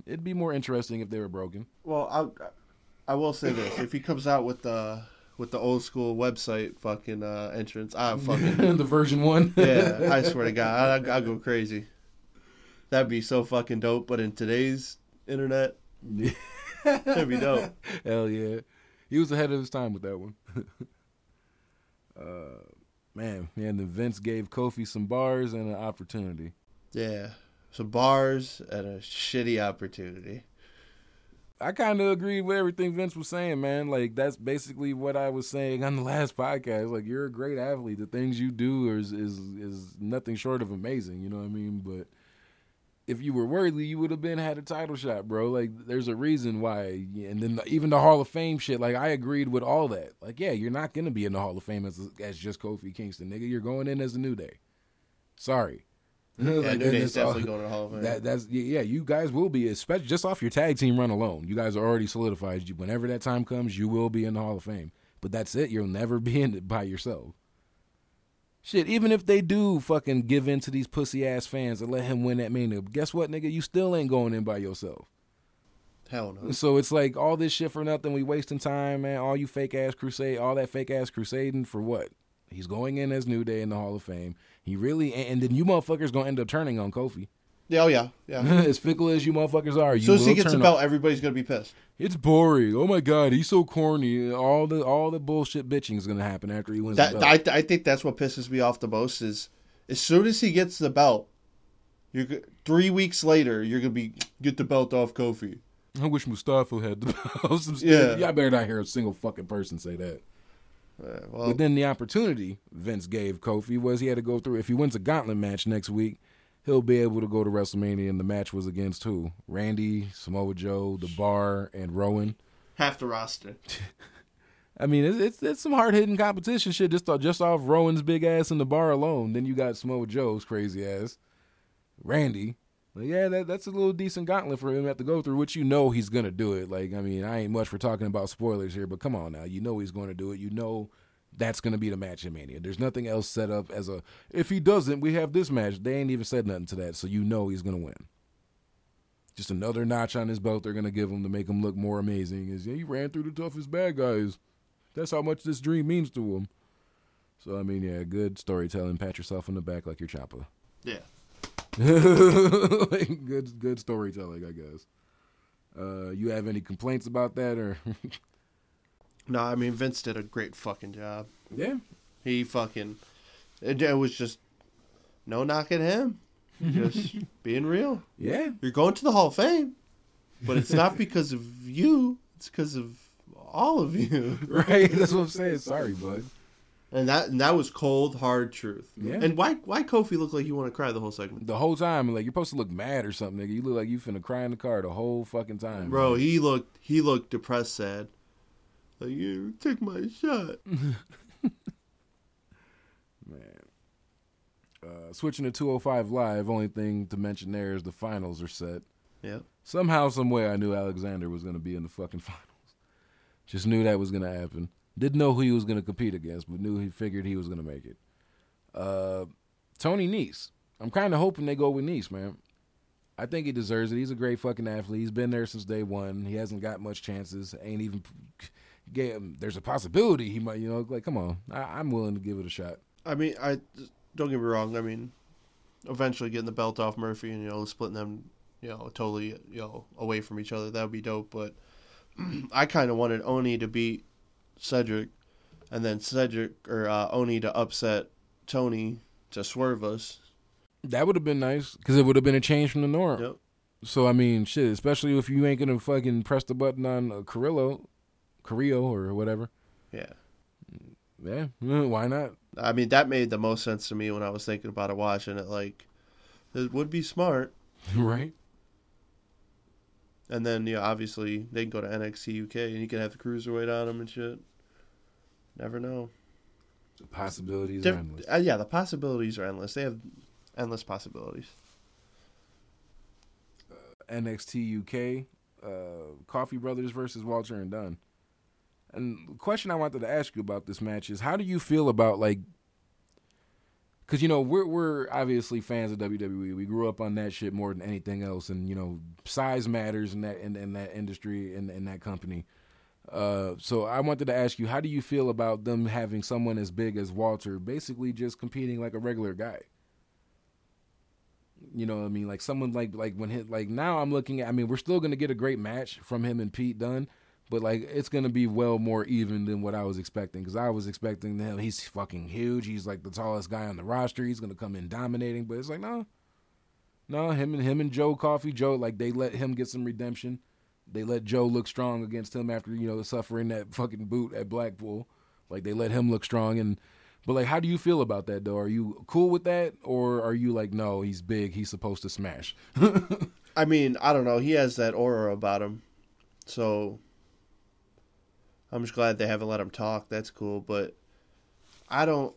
it'd be more interesting if they were broken. Well, I I will say this: if he comes out with the with the old school website fucking uh, entrance, I fucking the version one. yeah, I swear to God, I, I'll go crazy. That'd be so fucking dope. But in today's internet. That'd be dope. Hell yeah, he was ahead of his time with that one. uh, man, and then Vince gave Kofi some bars and an opportunity. Yeah, some bars and a shitty opportunity. I kind of agree with everything Vince was saying, man. Like that's basically what I was saying on the last podcast. Like you're a great athlete. The things you do is is is nothing short of amazing. You know what I mean? But if you were worthy, you would have been had a title shot, bro. Like there's a reason why. And then the, even the Hall of Fame shit. Like I agreed with all that. Like yeah, you're not gonna be in the Hall of Fame as as just Kofi Kingston, nigga. You're going in as a New Day. Sorry. Yeah, Like, New Day's that's all- going to the Hall of Fame. that that's yeah, you guys will be, especially just off your tag team run alone. You guys are already solidified. You- Whenever that time comes, you will be in the Hall of Fame. But that's it. You'll never be in it by yourself. Shit, even if they do fucking give in to these pussy ass fans and let him win that mania, guess what, nigga? You still ain't going in by yourself. Hell no. So it's like all this shit for nothing. We wasting time, man. All you fake ass crusade, all that fake ass crusading for what? He's going in as New Day in the Hall of Fame. He really, and then you motherfuckers gonna end up turning on Kofi. Yeah, oh yeah, yeah. as fickle as you motherfuckers are, you As soon as he gets the turn belt, everybody's gonna be pissed. It's boring. Oh my god, he's so corny. All the all the bullshit bitching is gonna happen after he wins That the belt. I, I think that's what pisses me off the most is as soon as he gets the belt, you're three weeks later you're gonna be get the belt off Kofi. I, wish Mustafa had the belt. Yeah. yeah, I better not hear a single fucking person say that. Uh, well, But then the opportunity Vince gave Kofi was he had to go through. If he wins a gauntlet match next week, he'll be able to go to WrestleMania. And the match was against who? Randy, Samoa Joe, The Bar, and Rowan. half the roster. I mean, it's it's, it's some hard hitting competition shit just off, just off Rowan's big ass in the bar alone. Then you got Samoa Joe's crazy ass, Randy. Yeah, that, that's a little decent gauntlet for him to have to go through, which you know he's gonna do it. Like, I mean, I ain't much for talking about spoilers here, but come on now, you know he's gonna do it. You know that's gonna be the match in Mania. There's nothing else set up as a. If he doesn't, we have this match. They ain't even said nothing to that, so you know he's gonna win. Just another notch on his belt they're gonna give him to make him look more amazing. Is yeah, he ran through the toughest bad guys. That's how much this dream means to him. So I mean, yeah, good storytelling. Pat yourself on the back like you're Ciampa. Yeah. Good, good storytelling, I guess. Uh, you have any complaints about that, or No, I mean Vince did a great fucking job. yeah? He fucking it, it was just no knocking him. Just being real. Yeah, You're going to the Hall of Fame, but it's not because of you. It's because of all of you. right. That's what I'm saying. Sorry, bud. And that and that was cold, hard truth. Yeah. And why why Kofi look like you want to cry the whole segment? The whole time, like you're supposed to look mad or something, nigga. You look like you finna cry in the car the whole fucking time, Bro, man. he looked he looked depressed, sad. Like you took my shot. Man. Uh, switching to 205 Live, only thing to mention there is the finals are set. Yep. Somehow, some way, I knew Alexander was to be in the fucking finals. Just knew that was to happen. Didn't know who he was going to compete against, but knew he figured he was going to make it. Uh, Tony Nese. I'm kind of hoping they go with Nese, man. I think he deserves it. He's a great fucking athlete. He's been there since day one. He hasn't got much chances. Ain't even. There's a possibility he might, you know, like, come on. I, I'm willing to give it a shot. I mean, I don't get me wrong. I mean, eventually getting the belt off Murphy and you know splitting them, you know, totally you know away from each other that would be dope. But I kind of wanted Oney to beat Cedric, and then Cedric or uh, Oney to upset Tony to swerve us. That would have been nice because it would have been a change from the norm. Yep. So I mean, shit, especially if you ain't gonna fucking press the button on uh, Carrillo, Carrillo or whatever. Yeah. Yeah, mm, why not? I mean, that made the most sense to me when I was thinking about it, watching it. Like, it would be smart. right? And then, yeah, obviously, they can go to NXT UK and you can have the cruiserweight on them and shit. Never know. The possibilities Diff- are endless. uh, yeah, the possibilities are endless. They have endless possibilities. NXT UK, uh, Coffey Brothers versus Walter and Dunne. And the question I wanted to ask you about this match is, how do you feel about like? Because you know we're we're obviously fans of WWE. We grew up on that shit more than anything else, and you know size matters in that in, in that industry in in that company. Uh, so I wanted to ask you, how do you feel about them having someone as big as Walter, basically just competing like a regular guy? You know what I mean? Like someone like like when hit like now I'm looking at I mean, we're still gonna get a great match from him and Pete Dunne, but like it's gonna be well more even than what I was expecting. Because I was expecting him, he's fucking huge. He's like the tallest guy on the roster. He's gonna come in dominating, but it's like no, no. Him and him and Joe Coffey, Joe like they let him get some redemption. They let Joe look strong against him after you know the suffering that fucking boot at Blackpool. Like they let him look strong and but like, how do you feel about that though? Are you cool with that, or are you like, no, he's big, he's supposed to smash? I mean, I don't know. He has that aura about him, so I'm just glad they haven't let him talk. That's cool, but I don't.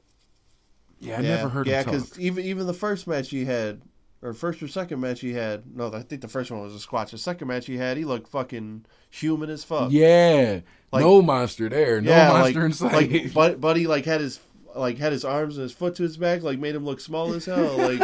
Yeah, I yeah, never heard. Yeah, because even even the first match he had, or first or second match he had. No, I think the first one was a squash. The second match he had, he looked fucking human as fuck. Yeah, like, no monster there. No yeah, monster like, in sight. Like, Buddy, like had his like had his arms and his foot to his back, like made him look small as hell. Like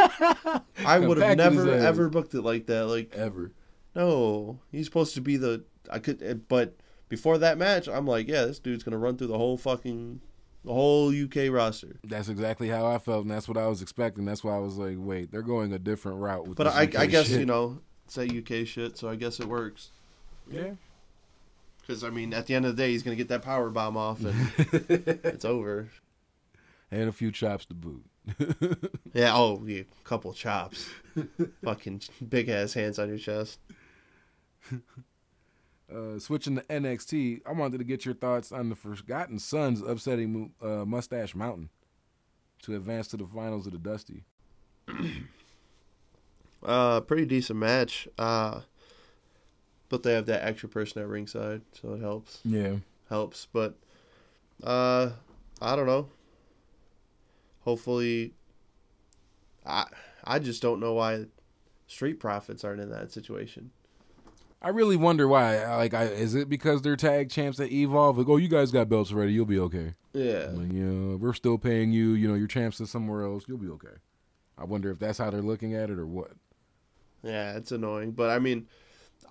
I would have never ever booked it like that. Like ever. No, he's supposed to be the I could, eh, but before that match, I'm like, yeah, this dude's gonna run through the whole fucking the whole UK roster. That's exactly how I felt, and that's what I was expecting. That's why I was like, wait, they're going a different route with. But I, I guess shit. you know, say UK shit, so I guess it works. Yeah. Because I mean, at the end of the day, he's gonna get that power bomb off, and it's over and a few chops to boot. yeah, oh, yeah, a couple chops. Fucking big ass hands on your chest. Uh, switching to NXT, I wanted to get your thoughts on the Forgotten Sons upsetting uh, Mustache Mountain to advance to the finals of the Dusty. uh, pretty decent match. Uh, but they have that extra person at ringside, so it helps. Yeah, helps. But uh, I don't know hopefully I I just don't know why Street Profits aren't in that situation. I really wonder why. Like, I, is it because they're tag champs at Evolve? Like, oh, you guys got belts already. You'll be okay. Yeah. Like, you know, we're still paying you. You know, your champs is somewhere else. You'll be okay. I wonder if that's how they're looking at it or what. Yeah, it's annoying, but I mean,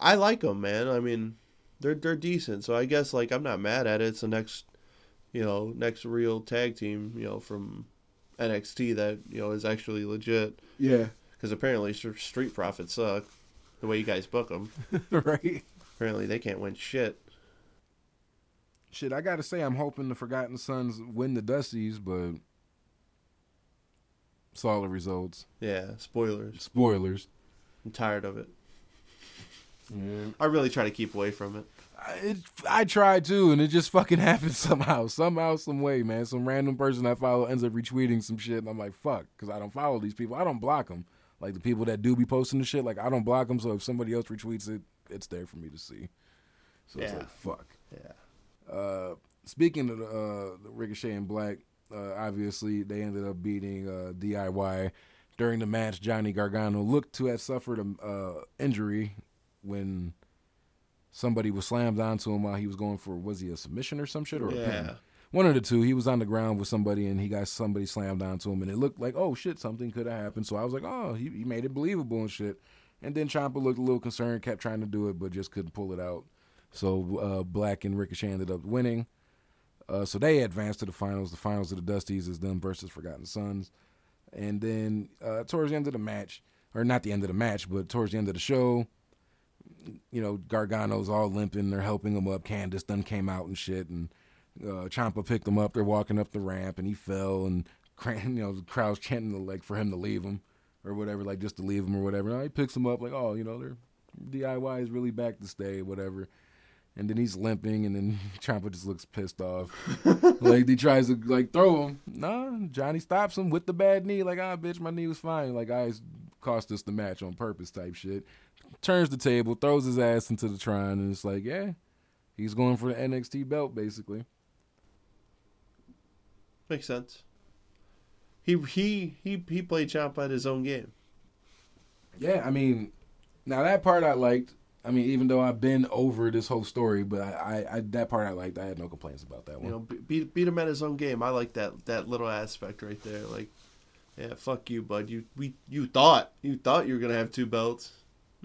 I like them, man. I mean, they're they're decent. So I guess like I'm not mad at it. It's the next, you know, next real tag team, you know, from NXT that you know is actually legit. Yeah. Because apparently Street Profits suck. The way you guys book them, right? Apparently they can't win shit. Shit, I gotta say, I'm hoping the Forgotten Sons win the Dusties, but solid results. Yeah, spoilers. Spoilers. I'm tired of it. Yeah. I really try to keep away from it. It, I tried to, and it just fucking happened somehow, somehow, some way, man. Some random person I follow ends up retweeting some shit, and I'm like, fuck, because I don't follow these people. I don't block them. Like the people that do be posting the shit, like I don't block them. So if somebody else retweets it, it's there for me to see. So yeah. it's like, fuck. Yeah. Uh, speaking of uh, the Ricochet and Black, uh, obviously they ended up beating uh, DIY during the match. Johnny Gargano looked to have suffered an uh, injury when somebody was slammed onto him while he was going for was he a submission or some shit or yeah. a pin? One of the two. He was on the ground with somebody and he got somebody slammed onto him and it looked like oh shit something could have happened. So I was like oh he, he made it believable and shit. And then Ciampa looked a little concerned, kept trying to do it but just couldn't pull it out. So uh, Black and Ricochet ended up winning. Uh, so they advanced to the finals. The finals of the Dusties is them versus Forgotten Sons. And then uh, towards the end of the match, or not the end of the match, but towards the end of the show, you know, Gargano's all limping. They're helping him up. Candice done came out and shit, and uh, Ciampa picked him up. They're walking up the ramp, and he fell, and you know, the crowd's chanting the, like for him to leave him or whatever, like just to leave him or whatever. And he picks him up, like, oh, you know, they're DIY is really back to stay, whatever. And then he's limping, and then Ciampa just looks pissed off. like he tries to like throw him. Nah, Johnny stops him with the bad knee. Like, ah, bitch, my knee was fine. Like, I cost us the match on purpose, type shit turns the table, throws his ass into the Tron, and it's like, yeah, he's going for the NXT belt, basically. Makes sense. He he he he played Ciampa at his own game. Yeah, I mean, now that part I liked. I mean, even though I've been over this whole story, but I, I, I that part I liked. I had no complaints about that one. You know, beat beat him at his own game. I like that that little aspect right there. Like, yeah, fuck you, bud. You we you thought you thought you were gonna have two belts.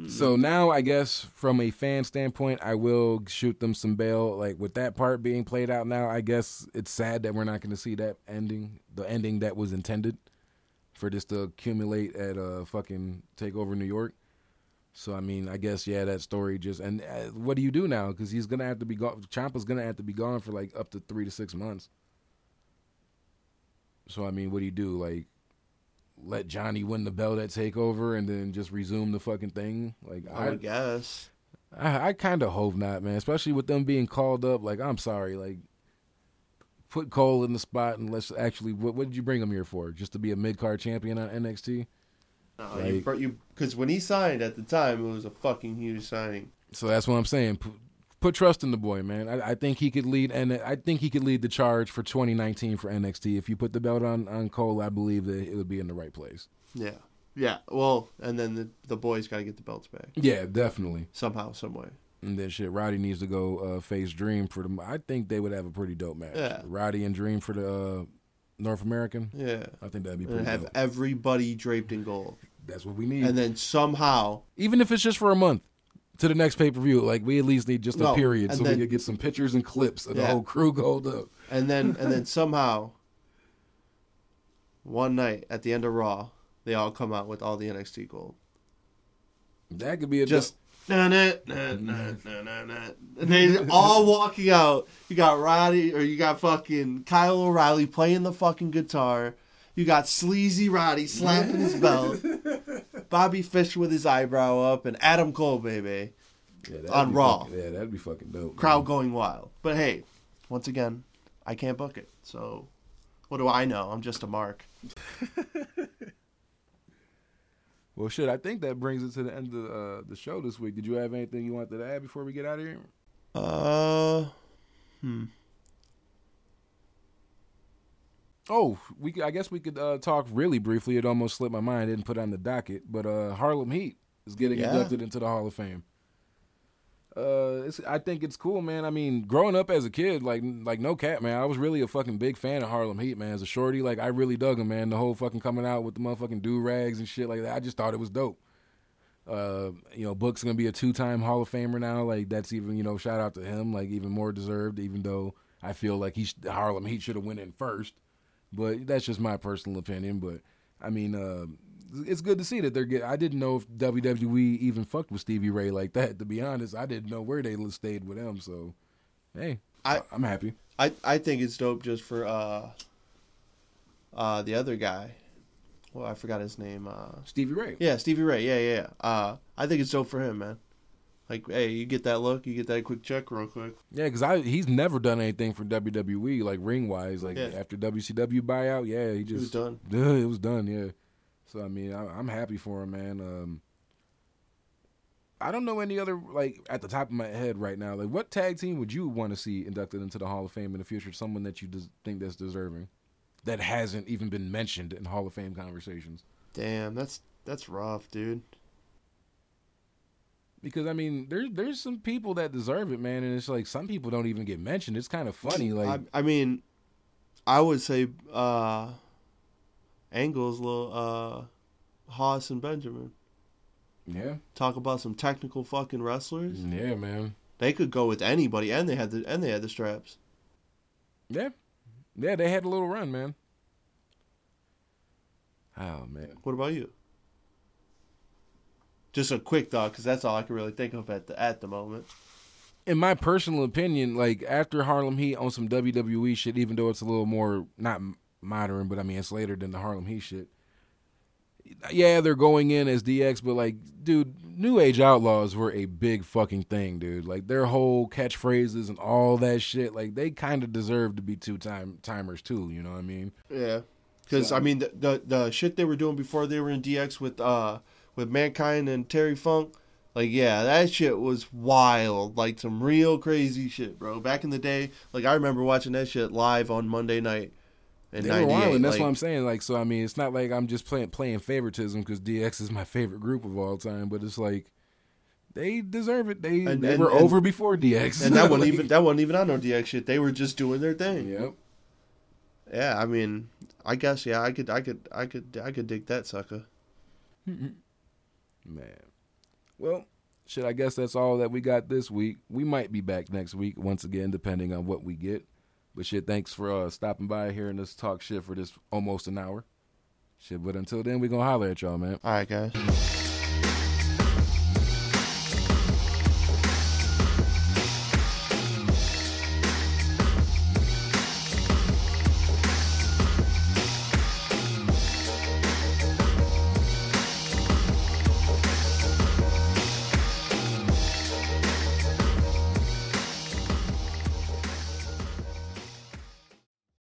So now I guess from a fan standpoint, I will shoot them some bail. Like with that part being played out now, I guess it's sad that we're not going to see that ending, the ending that was intended for this to accumulate at uh fucking Takeover New York. So I mean, I guess yeah, that story just and uh, what do you do now? Because he's gonna have to be gone. Ciampa's gonna have to be gone for like up to three to six months. So I mean, what do you do? Like, let Johnny win the belt at Takeover and then just resume the fucking thing? Like, I, I guess. I, I kind of hope not, man. Especially with them being called up. Like, I'm sorry, like. Put Cole in the spot and let's actually. What, what did you bring him here for? Just to be a mid card champion on NXT? No, Like- you, because when he signed at the time, it was a fucking huge signing. So that's what I'm saying. Put, put trust in the boy, man. I, I think he could lead, and I think he could lead the charge for 2019 for NXT. If you put the belt on on Cole, I believe that it would be in the right place. Yeah, yeah. Well, and then the the boys got to get the belts back Yeah, definitely. somehow, some way. And then shit, Roddy needs to go uh, face Dream for the. I think they would have a pretty dope match. Yeah. Roddy and Dream for the uh, North American. Yeah, I think that'd be and pretty have dope. everybody draped in gold, That's what we need. and then somehow Even if it's just for a month. To the next pay per view, like we at least need just a period, so then- we could get some pictures and clips of the whole crew gold up. and then and then somehow one night at the end of Raw, they all come out with all the NXT gold. That could be a Just na na na na na na, and they all walking out. You got Roddy or you got fucking Kyle O'Reilly playing the fucking guitar. You got sleazy Roddy slapping his belt. Bobby Fish with his eyebrow up, and Adam Cole, baby. Yeah, on Raw. fucking- yeah, that'd be fucking dope. Crowd man. going wild. But hey, once again, I can't book it. So what do I know? I'm just a mark. Well, shit, I think that brings it to the end of uh, the show this week. Did you have anything you wanted to add before we get out of here? Uh, hmm. Oh, we I guess we could uh, talk really briefly. It almost slipped my mind. I didn't put it on the docket, but uh, Harlem Heat is getting Yeah. inducted into the Hall of Fame. Uh, it's, I think it's cool, man. I mean, growing up as a kid, like like no cat, man. I was really a fucking big fan of Harlem Heat, man. As a shorty, like I really dug him, man. The whole fucking coming out with the motherfucking do rags and shit like that. I just thought it was dope. Uh, you know, Book's gonna be a two time Hall of Famer now. Like that's even you know shout out to him. Like even more deserved. Even though I feel like he sh- Harlem Heat should have went in first, but that's just my personal opinion. But I mean, uh, it's good to see that they're getting. I didn't know if WWE even fucked with Stevie Ray like that. To be honest, I didn't know where they stayed with him. So, hey, I- I'm happy. I I think it's dope just for uh, uh, the other guy. Well, I forgot his name. Uh, Stevie Ray. yeah, Stevie Ray. Yeah, yeah. yeah. Uh, I think it's dope for him, man. Like, hey, you get that look, you get that quick check real quick. Yeah, because I he's never done anything for WWE like ring wise. Like Yeah. after WCW buyout, yeah, he just was done. Yeah, it was done. Yeah. So I mean, I, I'm happy for him, man. Um, I don't know any other like at the top of my head right now. Like, what tag team would you want to see inducted into the Hall of Fame in the future? Someone that you des- think that's deserving, that hasn't even been mentioned in Hall of Fame conversations. Damn, that's that's rough, dude. Because I mean, there's there's some people that deserve it, man, and it's like some people don't even get mentioned. It's kind of funny, like I, I mean, I would say uh, Angle's little uh, Haas and Benjamin. yeah, Talk about some technical fucking wrestlers. yeah, man, They could go with anybody, and they had the and they had the straps. yeah, yeah. They had a little run, man. Oh man. What about you? Just a quick thought, because that's all I can really think of at the at the moment. in my personal opinion, like after Harlem Heat on some WWE shit, even though it's a little more not modern, but I mean it's later than the Harlem Heat shit. Yeah, they're going in as DX, but like, dude, New Age Outlaws were a big fucking thing, dude. Like their whole catchphrases and all that shit, like they kind of deserve to be two time timers too. You know what I mean? Yeah, because So- I mean the, the the shit they were doing before they were in DX with uh with Mankind and Terry Funk, like yeah, that shit was wild, like some real crazy shit, bro. Back in the day, like I remember watching that shit live on Monday night. In They were wild, and that's like, what I'm saying. Like, so I mean, it's not like I'm just playing playing favoritism because DX is my favorite group of all time, but it's like they deserve it. They And- they and- were and- over before DX, And that wasn't Like, even that wasn't even on no DX shit. They were just doing their thing. Yep. Yeah, I mean, I guess yeah, I could, I could, I could, I could dig that sucker. Man. Well, shit, I guess that's all that we got this week. We might be back next week once again, depending on what we get. But shit, thanks for uh, stopping by here and us talk shit for this almost an hour. Shit, but until then, we gonna holler at y'all, man. All right, guys.